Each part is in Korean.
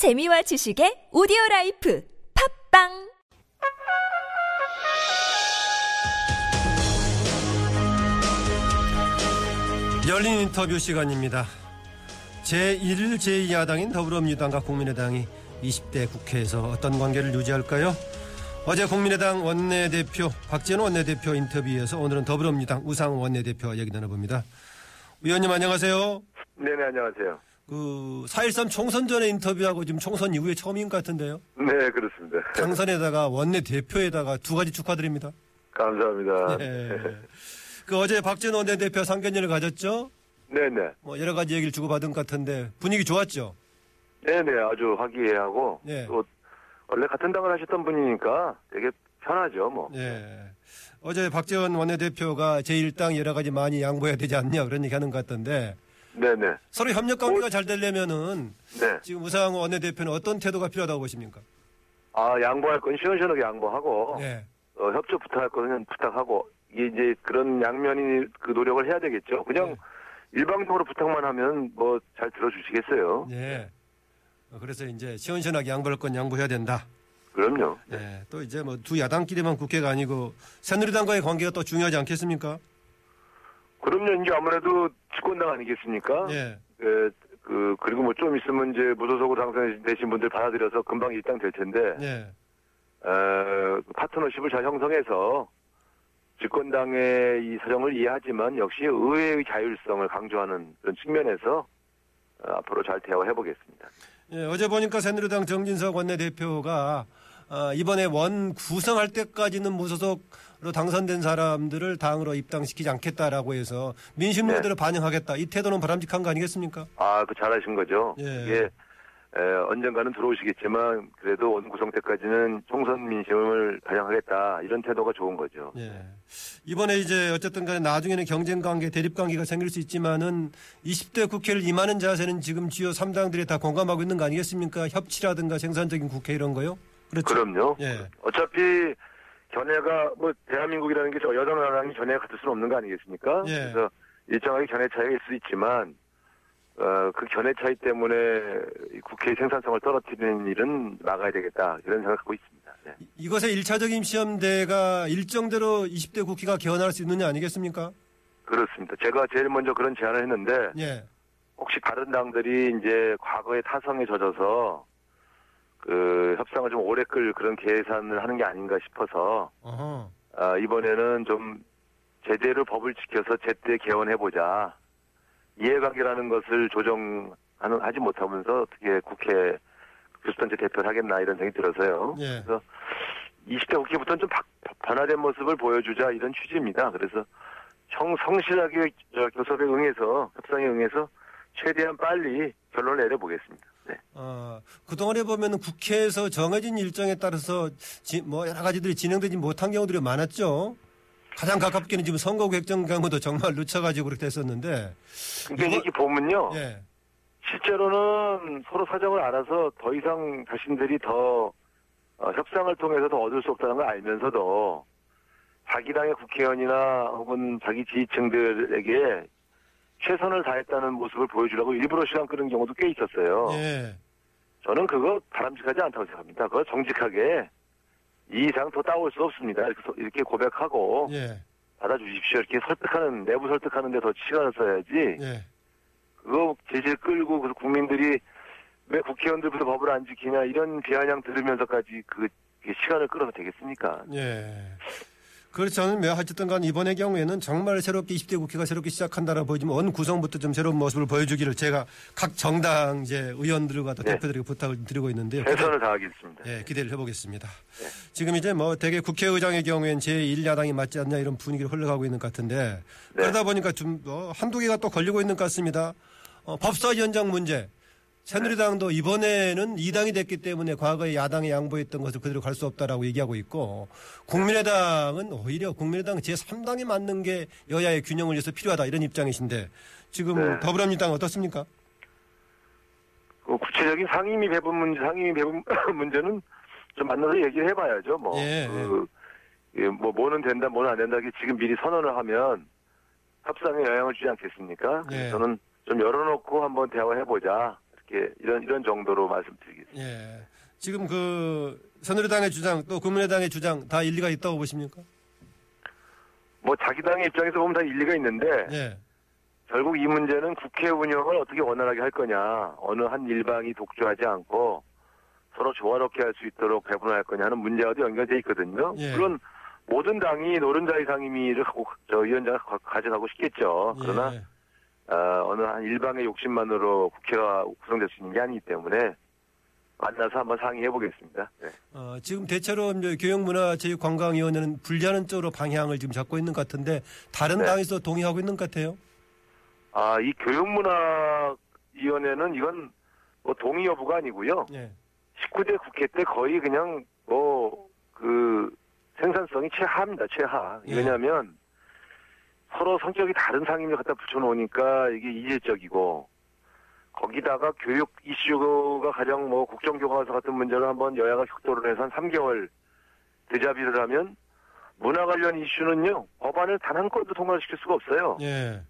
재미와 지식의 오디오 라이프 팟빵 열린 인터뷰 시간입니다. 제1, 제2야당인 더불어민주당과 국민의당이 20대 국회에서 어떤 관계를 유지할까요? 어제 국민의당 원내대표 박지원 원내대표 인터뷰에서 오늘은 더불어민주당 우상호 원내대표와 얘기 나눠봅니다. 위원님 안녕하세요. 네네 안녕하세요. 그 4.13 총선 전에 인터뷰하고 지금 총선 이후에 처음인 것 같은데요. 네 그렇습니다. 당선에다가 원내 대표에다가 두 가지 축하드립니다. 감사합니다. 네. 그 어제 박지원 원내 대표 상견례를 가졌죠? 네네 뭐 여러 가지 얘기를 주고받은 것 같은데 분위기 좋았죠? 네네 아주 화기애애하고 네. 또 원래 같은 당을 하셨던 분이니까 되게 편하죠 뭐. 예. 어제 박재원 원내대표가 제1당 여러 가지 많이 양보해야 되지 않냐 그런 얘기 하는 것 같던데 네네 서로 협력 관계가 잘 되려면은 네. 지금 우상 원내대표는 어떤 태도가 필요하다고 보십니까? 아 양보할 건 시원시원하게 양보하고 예. 어, 협조 부탁할 거는 부탁하고 이게 이제 그런 양면이 그 노력을 해야 되겠죠. 그냥 네. 일방적으로 부탁만 하면 뭐 잘 들어주시겠어요. 예. 어, 그래서 이제 시원시원하게 양보할 건 양보해야 된다. 그럼요. 예. 또 이제 뭐 두 야당끼리만 국회가 아니고 새누리당과의 관계가 또 중요하지 않겠습니까? 그럼요. 이제 아무래도 집권당 아니겠습니까? 예. 그, 그, 그리고 뭐 좀 있으면 이제 무소속으로 당선되신 분들 받아들여서 금방 일당될 텐데, 예. 어, 파트너십을 잘 형성해서 집권당의 이 사정을 이해하지만 역시 의회의 자율성을 강조하는 그런 측면에서 어, 앞으로 잘 대화해 보겠습니다. 예, 어제 보니까 새누리당 정진석 원내대표가 아, 이번에 원 구성할 때까지는 무소속으로 당선된 사람들을 당으로 입당시키지 않겠다라고 해서 민심 네. 모델을 반영하겠다. 이 태도는 바람직한 거 아니겠습니까? 아, 그 잘하신 거죠. 예. 이게 에, 언젠가는 들어오시겠지만 그래도 원 구성 때까지는 총선 민심을 반영하겠다 이런 태도가 좋은 거죠. 예. 이번에 이제 어쨌든 간에 나중에는 경쟁 관계, 대립 관계가 생길 수 있지만은 20대 국회를 임하는 자세는 지금 주요 3당들이 다 공감하고 있는 거 아니겠습니까? 협치라든가 생산적인 국회 이런 거요? 그렇죠. 그럼요. 예. 어차피 견해가 뭐 대한민국이라는 게 저 여당이랑 견해가 같을 수는 없는 거 아니겠습니까? 예. 그래서 일정하게 견해 차이가 있을 수 있지만 어, 그 견해 차이 때문에 이 국회의 생산성을 떨어뜨리는 일은 막아야 되겠다 이런 생각을 갖고 있습니다. 네. 이것의 1차적인 시험대가 일정대로 20대 국회가 개헌할 수 있느냐 아니겠습니까? 그렇습니다. 제가 제일 먼저 그런 제안을 했는데 예. 혹시 다른 당들이 이제 과거의 타성에 젖어서 그 협상을 좀 오래 끌 그런 계산을 하는 게 아닌가 싶어서 어허. 아, 이번에는 좀 제대로 법을 지켜서 제때 개헌해보자. 이해관계라는 것을 조정하는, 하지 못하면서 어떻게 국회 교수단체 대표를 하겠나 이런 생각이 들어서요. 예. 그래서 20대 국회부터는 좀 바- 변화된 모습을 보여주자 이런 취지입니다. 그래서 청, 성실하게 저 교섭에 응해서, 협상에 응해서 최대한 빨리 결론을 내려보겠습니다. 네. 어, 그동안에 보면 국회에서 정해진 일정에 따라서 지- 뭐 여러 가지들이 진행되지 못한 경우들이 많았죠. 가장 가깝게는 지금 선거구 획정 경우도 정말 늦춰가지고 그렇게 됐었는데. 근데 이거- 이렇게 보면요. 예. 실제로는 서로 사정을 알아서 더 이상 자신들이 더 어, 협상을 통해서 더 얻을 수 없다는 걸 알면서도 자기 당의 국회의원이나 혹은 자기 지지층들에게 최선을 다했다는 모습을 보여주려고 일부러 시간 끄는 경우도 꽤 있었어요. 예. 저는 그거 바람직하지 않다고 생각합니다. 그거 정직하게 이 이상 더 따올 수 없습니다. 이렇게, 고백하고 예. 받아주십시오. 이렇게 설득하는 내부 설득하는 데 더 시간을 써야지. 예. 그거 질질 끌고 그래서 국민들이 왜 국회의원들부터 법을 안 지키냐 이런 비아냥 들으면서까지 그 시간을 끌어서 되겠습니까? 예. 저는 뭐 어쨌든 간 이번의 경우에는 정말 새롭게 20대 국회가 새롭게 시작한다라 보이지만 어느 구성부터 좀 새로운 모습을 보여주기를 제가 각 정당 이제 의원들과 또 네. 대표들에게 부탁을 드리고 있는데요. 최선을 다하겠습니다. 예, 기대를 해보겠습니다. 지금 이제 뭐 대개 국회의장의 경우엔 제1야당이 맞지 않냐 이런 분위기를 흘러가고 있는 것 같은데 네. 그러다 보니까 좀 어, 한두 개가 또 걸리고 있는 것 같습니다. 어, 법사위원장 문제. 새누리당도 이번에는 2당이 됐기 때문에 과거에 야당에 양보했던 것을 그대로 갈 수 없다라고 얘기하고 있고 국민의당은 오히려 국민의당 제3당에 맞는 게 여야의 균형을 위해서 필요하다 이런 입장이신데 지금 네. 더불어민주당 어떻습니까? 그 구체적인 상임위 배분 문제, 상임위 배분 문제는 좀 만나서 얘기를 해봐야죠. 뭐, 예, 그, 예, 뭐 뭐는 된다, 뭐는 안 된다. 이게 지금 미리 선언을 하면 협상에 영향을 주지 않겠습니까? 예. 저는 좀 열어놓고 한번 대화해보자. 이렇게 이런 이런 정도로 말씀드리겠습니다. 예. 지금 그 새누리당의 주장 또 국민의당의 주장 다 일리가 있다고 보십니까? 뭐 자기 당의 입장에서 보면 다 일리가 있는데 예. 결국 이 문제는 국회 운영을 어떻게 원활하게 할 거냐 어느 한 일방이 독주하지 않고 서로 조화롭게 할 수 있도록 배분할 거냐 하는 문제와도 연결돼 있거든요. 예. 물론 모든 당이 노른자의 상임위를 갖고 저 위원장을 가- 가져가고 싶겠죠. 그러나 예. 어, 어느 한 일방의 욕심만으로 국회가 구성될 수 있는 게 아니기 때문에 만나서 한번 상의해 보겠습니다. 네. 어, 지금 대체로 교육문화체육관광위원회는 분리하는 쪽으로 방향을 지금 잡고 있는 것 같은데 다른 네. 당에서 동의하고 있는 것 같아요. 아, 이 교육문화위원회는 이건 뭐 동의 여부가 아니고요. 예. 19대 국회 때 거의 그냥 뭐 그 생산성이 최하입니다. 최하. 예. 왜냐하면 서로 성격이 다른 상임위를 갖다 붙여놓으니까 이게 이질적이고 거기다가 교육 이슈가 가장 뭐 국정교과서 같은 문제를 한번 여야가 격돌을 해서 한 3개월 대자비를 하면 문화 관련 이슈는요 법안을 단 한 건도 통과시킬 수가 없어요. 예.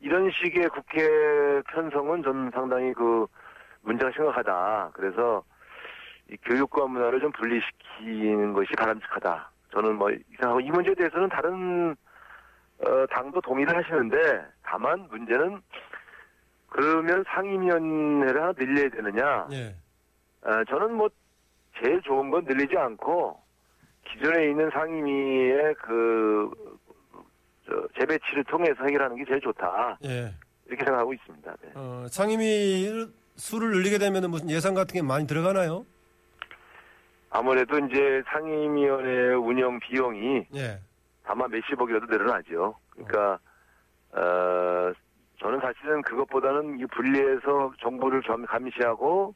이런 식의 국회 편성은 저는 상당히 그 문제가 심각하다. 그래서 이 교육과 문화를 좀 분리시키는 것이 바람직하다. 저는 뭐 이상하고 이 문제에 대해서는 다른 어, 당도 동의를 하시는데 다만 문제는 그러면 상임위원회를 하나 늘려야 되느냐? 예. 어, 저는 뭐 제일 좋은 건 늘리지 않고 기존에 있는 상임위의 그 저, 재배치를 통해서 해결하는 게 제일 좋다. 예. 이렇게 생각하고 있습니다. 네. 어, 상임위 수를 늘리게 되면 무슨 예산 같은 게 많이 들어가나요? 아무래도 이제 상임위원회 운영 비용이 예. 다만 몇십억이라도 늘어나죠. 그러니까 어, 저는 사실은 그것보다는 이 분리해서 정보를 점- 감시하고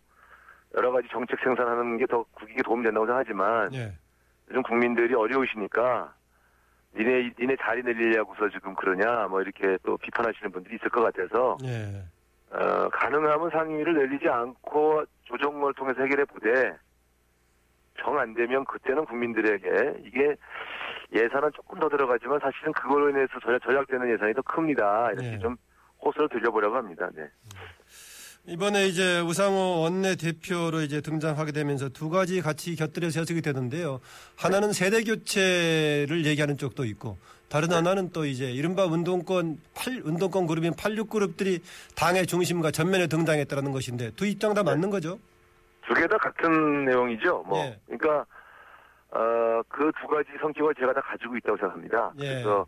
여러 가지 정책 생산하는 게 더 국익에 도움이 된다고 생각하지만 예. 요즘 국민들이 어려우시니까 니네 니네 자리 늘리려고서 지금 그러냐 뭐 이렇게 또 비판하시는 분들이 있을 것 같아서 예. 어, 가능하면 상임위를 늘리지 않고 조정을 통해서 해결해 보되 정 안 되면 그때는 국민들에게 이게 예산은 조금 더 들어가지만 사실은 그걸로 인해서 전략, 전략되는 예산이 더 큽니다. 이렇게 네. 좀 호소를 들려보려고 합니다. 네. 이번에 이제 우상호 원내 대표로 이제 등장하게 되면서 두 가지 같이 곁들여서 해석이 되는데요. 하나는 세대 교체를 얘기하는 쪽도 있고 다른 하나는 또 이제 이른바 운동권 팔 운동권 그룹인 86 그룹들이 당의 중심과 전면에 등장했다는 것인데 두 입장 다 맞는 거죠? 두 개 다 같은 내용이죠. 뭐 네. 그러니까 어, 그 두 가지 성격을 제가 다 가지고 있다고 생각합니다. 예. 그래서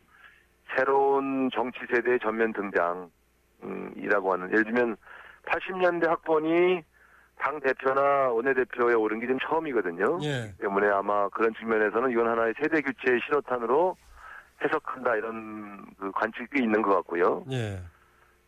새로운 정치 세대의 전면 등장이라고 하는 예를 들면 80년대 학번이 당 대표나 원내 대표에 오른 게 지금 처음이거든요. 예. 때문에 아마 그런 측면에서는 이건 하나의 세대 교체의 신호탄으로 해석한다 이런 그 관측이 꽤 있는 것 같고요. 예.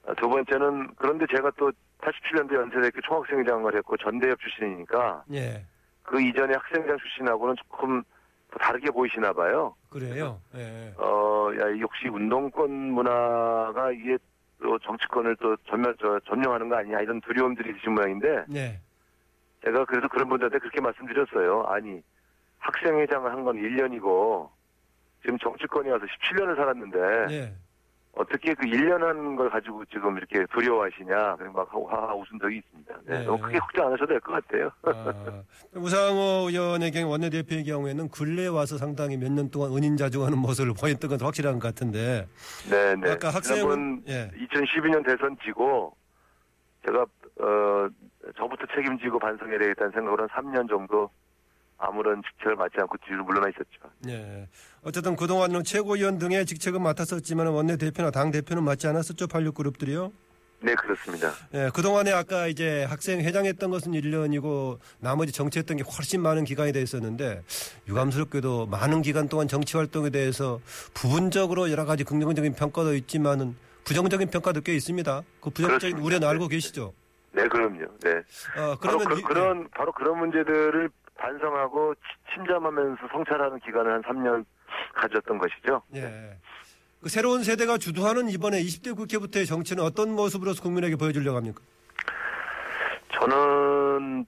아, 두 번째는 그런데 제가 또 87년도 연세대학교 총학생회장을 했고 전대협 출신이니까 예. 그 이전에 학생회장 출신하고는 조금 더 다르게 보이시나 봐요. 그래요. 예. 어, 야, 이 역시 운동권 문화가 이게 또 정치권을 또 전면, 저, 점령하는 거 아니냐 이런 두려움들이 있으신 모양인데 예. 제가 그래서 그런 분들한테 그렇게 말씀드렸어요. 아니, 학생회장을 한 건 1년이고 지금 정치권에 와서 17년을 살았는데 예. 어떻게 그 1년 한 걸 가지고 지금 이렇게 두려워하시냐 막 하고 하하 웃은 적이 있습니다. 네, 네. 너무 크게 걱정 안 하셔도 될 것 같아요. 아, 우상호 의원의 경우 원내대표의 경우에는 근래에 와서 상당히 몇 년 동안 은인자중하는 모습을 보였던 건 확실한 것 같은데 네, 네. 아까 학생은- 예. 2012년 대선 지고 제가 어 저부터 책임지고 반성해야 되겠다는 생각으로 한 3년 정도 아무런 직책을 맡지 않고 뒤로 물러나 있었죠. 예. 어쨌든 그동안은 최고위원 등의 직책은 맡았었지만 원내대표나 당대표는 맡지 않았었죠. 86그룹들이요. 네, 그렇습니다. 예, 그동안에 아까 이제 학생 회장했던 것은 1년이고 나머지 정치했던 게 훨씬 많은 기간이 돼 있었는데 유감스럽게도 많은 기간 동안 정치 활동에 대해서 부분적으로 여러 가지 긍정적인 평가도 있지만은 부정적인 평가도 꽤 있습니다. 그 부정적인. 우려는 알고 계시죠? 네, 그럼요. 네. 어, 바로 그러면 그, 이- 런 바로 그런 문제들을 반성하고 치- 침잠하면서 성찰하는 기간을 한 3년 가졌던 것이죠. 예. 그 새로운 세대가 주도하는 이번에 20대 국회부터의 정치는 어떤 모습으로서 국민에게 보여주려고 합니까? 저는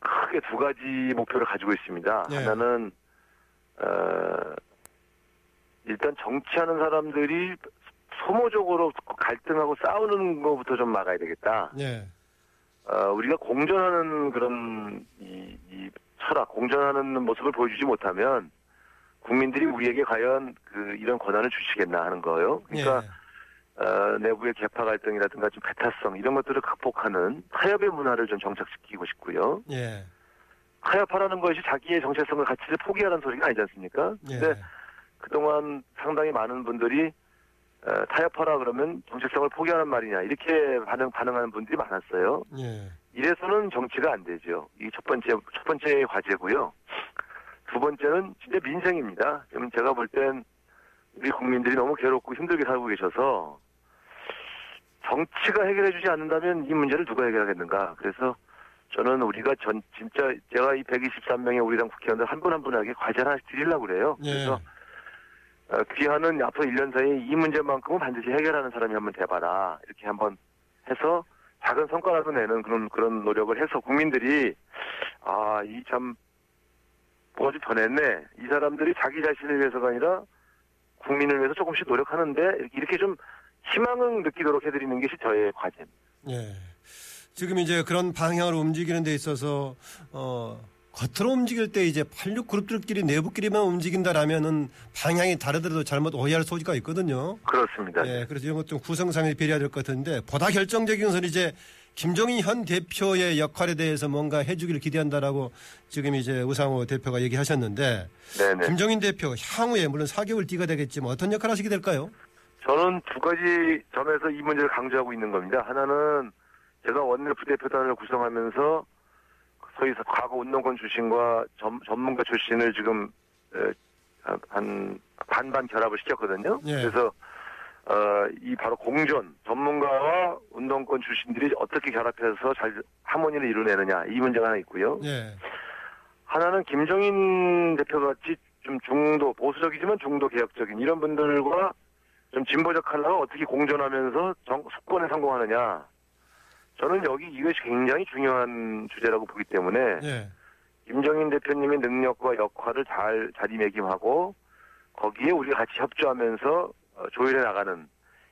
크게 두 가지 목표를 가지고 있습니다. 예. 하나는 어, 일단 정치하는 사람들이 소모적으로 갈등하고 싸우는 것부터 좀 막아야 되겠다. 예. 어, 우리가 공존하는 그런 이, 이 철학, 공존하는 모습을 보여주지 못하면 국민들이 우리에게 과연 그 이런 권한을 주시겠나 하는 거예요. 그러니까 예. 어, 내부의 개파 갈등이라든가 좀 배타성 이런 것들을 극복하는 타협의 문화를 좀 정착시키고 싶고요. 예. 타협하라는 것이 자기의 정체성을 가치를 포기하라는 소리가 아니지 않습니까? 예. 근데 그동안 상당히 많은 분들이 어, 타협하라 그러면 정체성을 포기하는 말이냐 이렇게 반응 반응하는 분들이 많았어요. 예. 이래서는 정치가 안 되죠. 이 첫 번째 첫 번째 과제고요. 두 번째는 진짜 민생입니다. 지금 제가 볼 땐 우리 국민들이 너무 괴롭고 힘들게 살고 계셔서 정치가 해결해주지 않는다면 이 문제를 누가 해결하겠는가. 그래서 저는 우리가 전 진짜 제가 이 123명의 우리 당 국회의원들 한 분 한 분에게 과제 하나씩 드리려고 그래요. 예. 그래서 어, 귀하는 앞으로 1년 사이에 이 문제만큼은 반드시 해결하는 사람이 한번 돼봐라. 이렇게 한번 해서 작은 성과라도 내는 그런, 그런 노력을 해서 국민들이, 아, 이 참, 뭐가 좀 변했네. 이 사람들이 자기 자신을 위해서가 아니라 국민을 위해서 조금씩 노력하는데 이렇게, 좀 희망을 느끼도록 해드리는 것이 저의 과제입니다. 예. 지금 이제 그런 방향으로 움직이는 데 있어서 어 겉으로 움직일 때 이제 86 그룹들끼리 내부끼리만 움직인다라면은 방향이 다르더라도 잘못 오해할 소지가 있거든요. 그렇습니다. 예, 그래서 이런 것 좀 구성상에 배려해야 될 것 같은데 보다 결정적인 것은 이제 김종인 현 대표의 역할에 대해서 뭔가 해주기를 기대한다라고 지금 이제 우상호 대표가 얘기하셨는데 네네. 김종인 대표 향후에 물론 4개월 뒤가 되겠지만 어떤 역할 하시게 될까요? 저는 두 가지 점에서 이 문제를 강조하고 있는 겁니다. 하나는 제가 원내 부대표단을 구성하면서 소위 과거 운동권 출신과 전, 전문가 출신을 지금 에, 한- 한 반반 결합을 시켰거든요. 예. 그래서 어, 이 바로 공존 전문가와 운동권 출신들이 어떻게 결합해서 잘 하모니를 이루내느냐 이 문제가 하나 있고요. 예. 하나는 김정인 대표 같이 좀 중도 보수적이지만 중도 개혁적인 이런 분들과 좀 진보적 칼라가 어떻게 공존하면서 정, 수권에 성공하느냐. 저는 여기 이것이 굉장히 중요한 주제라고 보기 때문에 예. 김정인 대표님의 능력과 역할을 잘 자리매김하고 거기에 우리가 같이 협조하면서 어, 조율해 나가는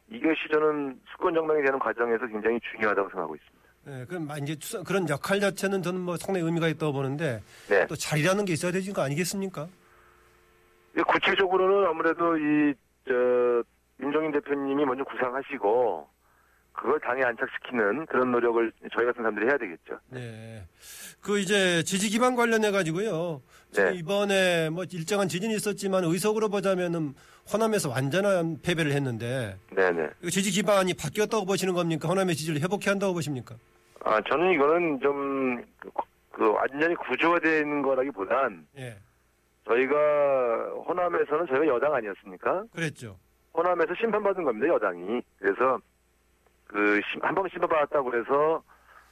이것이 저는 수권 정당이 되는 과정에서 굉장히 중요하다고 생각하고 있습니다. 예, 그럼 이제 추- 그런 역할 자체는 저는 뭐 상당히 의미가 있다고 보는데 네. 또 자리라는 게 있어야 되는 거 아니겠습니까? 예, 구체적으로는 아무래도 이, 저, 임종인 대표님이 먼저 구상하시고, 그걸 당에 안착시키는 그런 노력을 저희 같은 사람들이 해야 되겠죠. 네. 그 이제 지지 기반 관련해 가지고요. 네. 이번에 뭐 일정한 지진이 있었지만 의석으로 보자면은 호남에서 완전한 패배를 했는데 네네. 이 지지 기반이 바뀌었다고 보시는 겁니까? 호남의 지지를 회복해야 한다고 보십니까? 아, 저는 이거는 좀, 그, 그 완전히 구조화되는 거라기보단, 예. 저희가, 호남에서는 저희가 여당 아니었습니까? 그랬죠. 호남에서 심판받은 겁니다, 여당이. 그래서, 그, 한 번 심판받았다고 그래서,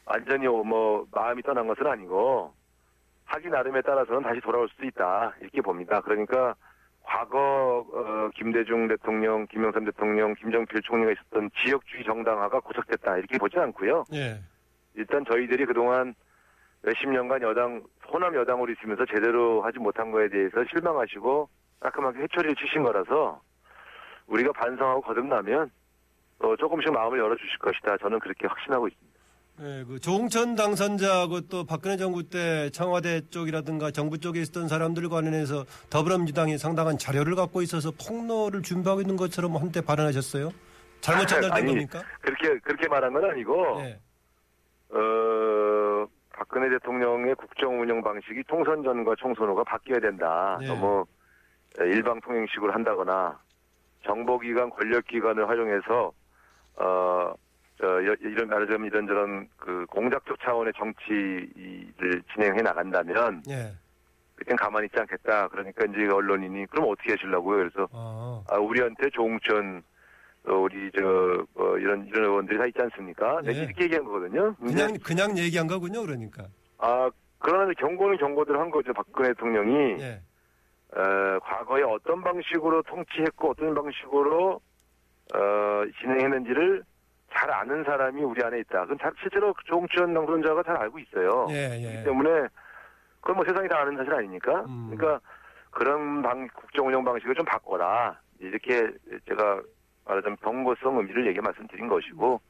완전히 뭐, 마음이 떠난 것은 아니고, 하기 나름에 따라서는 다시 돌아올 수도 있다. 이렇게 봅니다. 그러니까, 과거, 어, 김대중 대통령, 김영삼 대통령, 김정필 총리가 있었던 지역주의 정당화가 고착됐다. 이렇게 보지 않고요. 예. 일단 저희들이 그동안 몇십 년간 여당, 호남 여당으로 있으면서 제대로 하지 못한 거에 대해서 실망하시고 깔끔하게 회초리를 치신 거라서 우리가 반성하고 거듭나면 또 조금씩 마음을 열어주실 것이다. 저는 그렇게 확신하고 있습니다. 예, 그 조홍천 당선자하고 또 박근혜 정부 때 청와대 쪽이라든가 정부 쪽에 있었던 사람들 관련해서 더불어민주당이 상당한 자료를 갖고 있어서 폭로를 준비하고 있는 것처럼 한때 발언하셨어요. 잘못 전달된 겁니까? 그렇게 그렇게 말한 건 아니고 예. 어, 박근혜 대통령의 국정 운영 방식이 총선 전과 총선 후가 바뀌어야 된다. 네. 너무 일방 통행식으로 한다거나 정보기관 권력기관을 활용해서 어, 저, 여- 이런 말하자면 이런저런 그 공작적 차원의 정치를 진행해 나간다면 예. 그땐 가만히 있지 않겠다. 그러니까 이제 언론인이 그럼 어떻게 하시려고요? 그래서 아. 아, 우리한테 조홍천 어, 우리 저 어, 이런 이런 의원들이 다 있지 않습니까? 네. 네. 이렇게 얘기한 거거든요. 근데 그냥 그냥 얘기한 거군요, 그러니까. 아 그러나 경고는 경고대로 한 거죠. 박근혜 대통령이 예. 어, 과거에 어떤 방식으로 통치했고 어떤 방식으로 어, 진행했는지를 잘 아는 사람이 우리 안에 있다. 그건 잘 실제로 조홍천 당선자가 잘 알고 있어요. 예, 예. 그렇기 때문에 그건 뭐 세상이 다 아는 사실 아닙니까? 음. 그러니까 그런 방 국정 운영 방식을 좀 바꿔라. 이렇게 제가 말하자면 경고성 의미를 얘기 말씀드린 것이고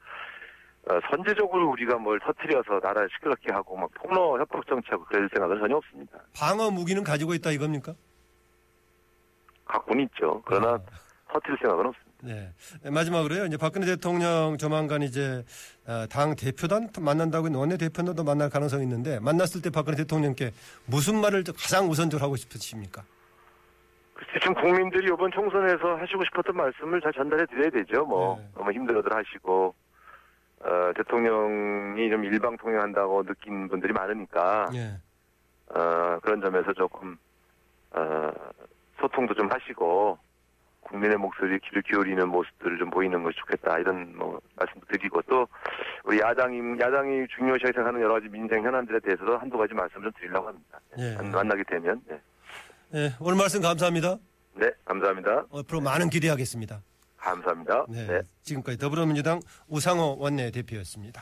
어, 선제적으로 우리가 뭘 터트려서 나라를 시끄럽게 하고 막 폭로 협박 정치하고 그럴 생각은 전혀 없습니다. 방어 무기는 가지고 있다 이겁니까? 갖고는 있죠. 그러나 아. 터트릴 생각은 없습니다. 네. 네, 마지막으로요. 이제 박근혜 대통령 조만간 이제 어, 당 대표단 만난다고 했는데 원내 대표단도 만날 가능성이 있는데 만났을 때 박근혜 대통령께 무슨 말을 가장 우선적으로 하고 싶으십니까? 글쎄 지금 국민들이 이번 총선에서 하시고 싶었던 말씀을 잘 전달해 드려야 되죠. 뭐 네. 너무 힘들어들 하시고 어, 대통령이 좀 일방 통행한다고 느낀 분들이 많으니까 예. 어, 그런 점에서 조금 어, 소통도 좀 하시고 국민의 목소리에 귀를 기울이는 모습들을 좀 보이는 것이 좋겠다 이런 뭐 말씀도 드리고 또 우리 야당이 야당이 중요시하게 생각하는 여러 가지 민생 현안들에 대해서도 한두 가지 말씀 좀 드리려고 합니다. 예. 만- 만나게 되면 네. 예, 오늘 말씀 감사합니다. 네 감사합니다. 앞으로 많은 기대하겠습니다. 감사합니다. 네. 네. 지금까지 더불어민주당 우상호 원내대표였습니다.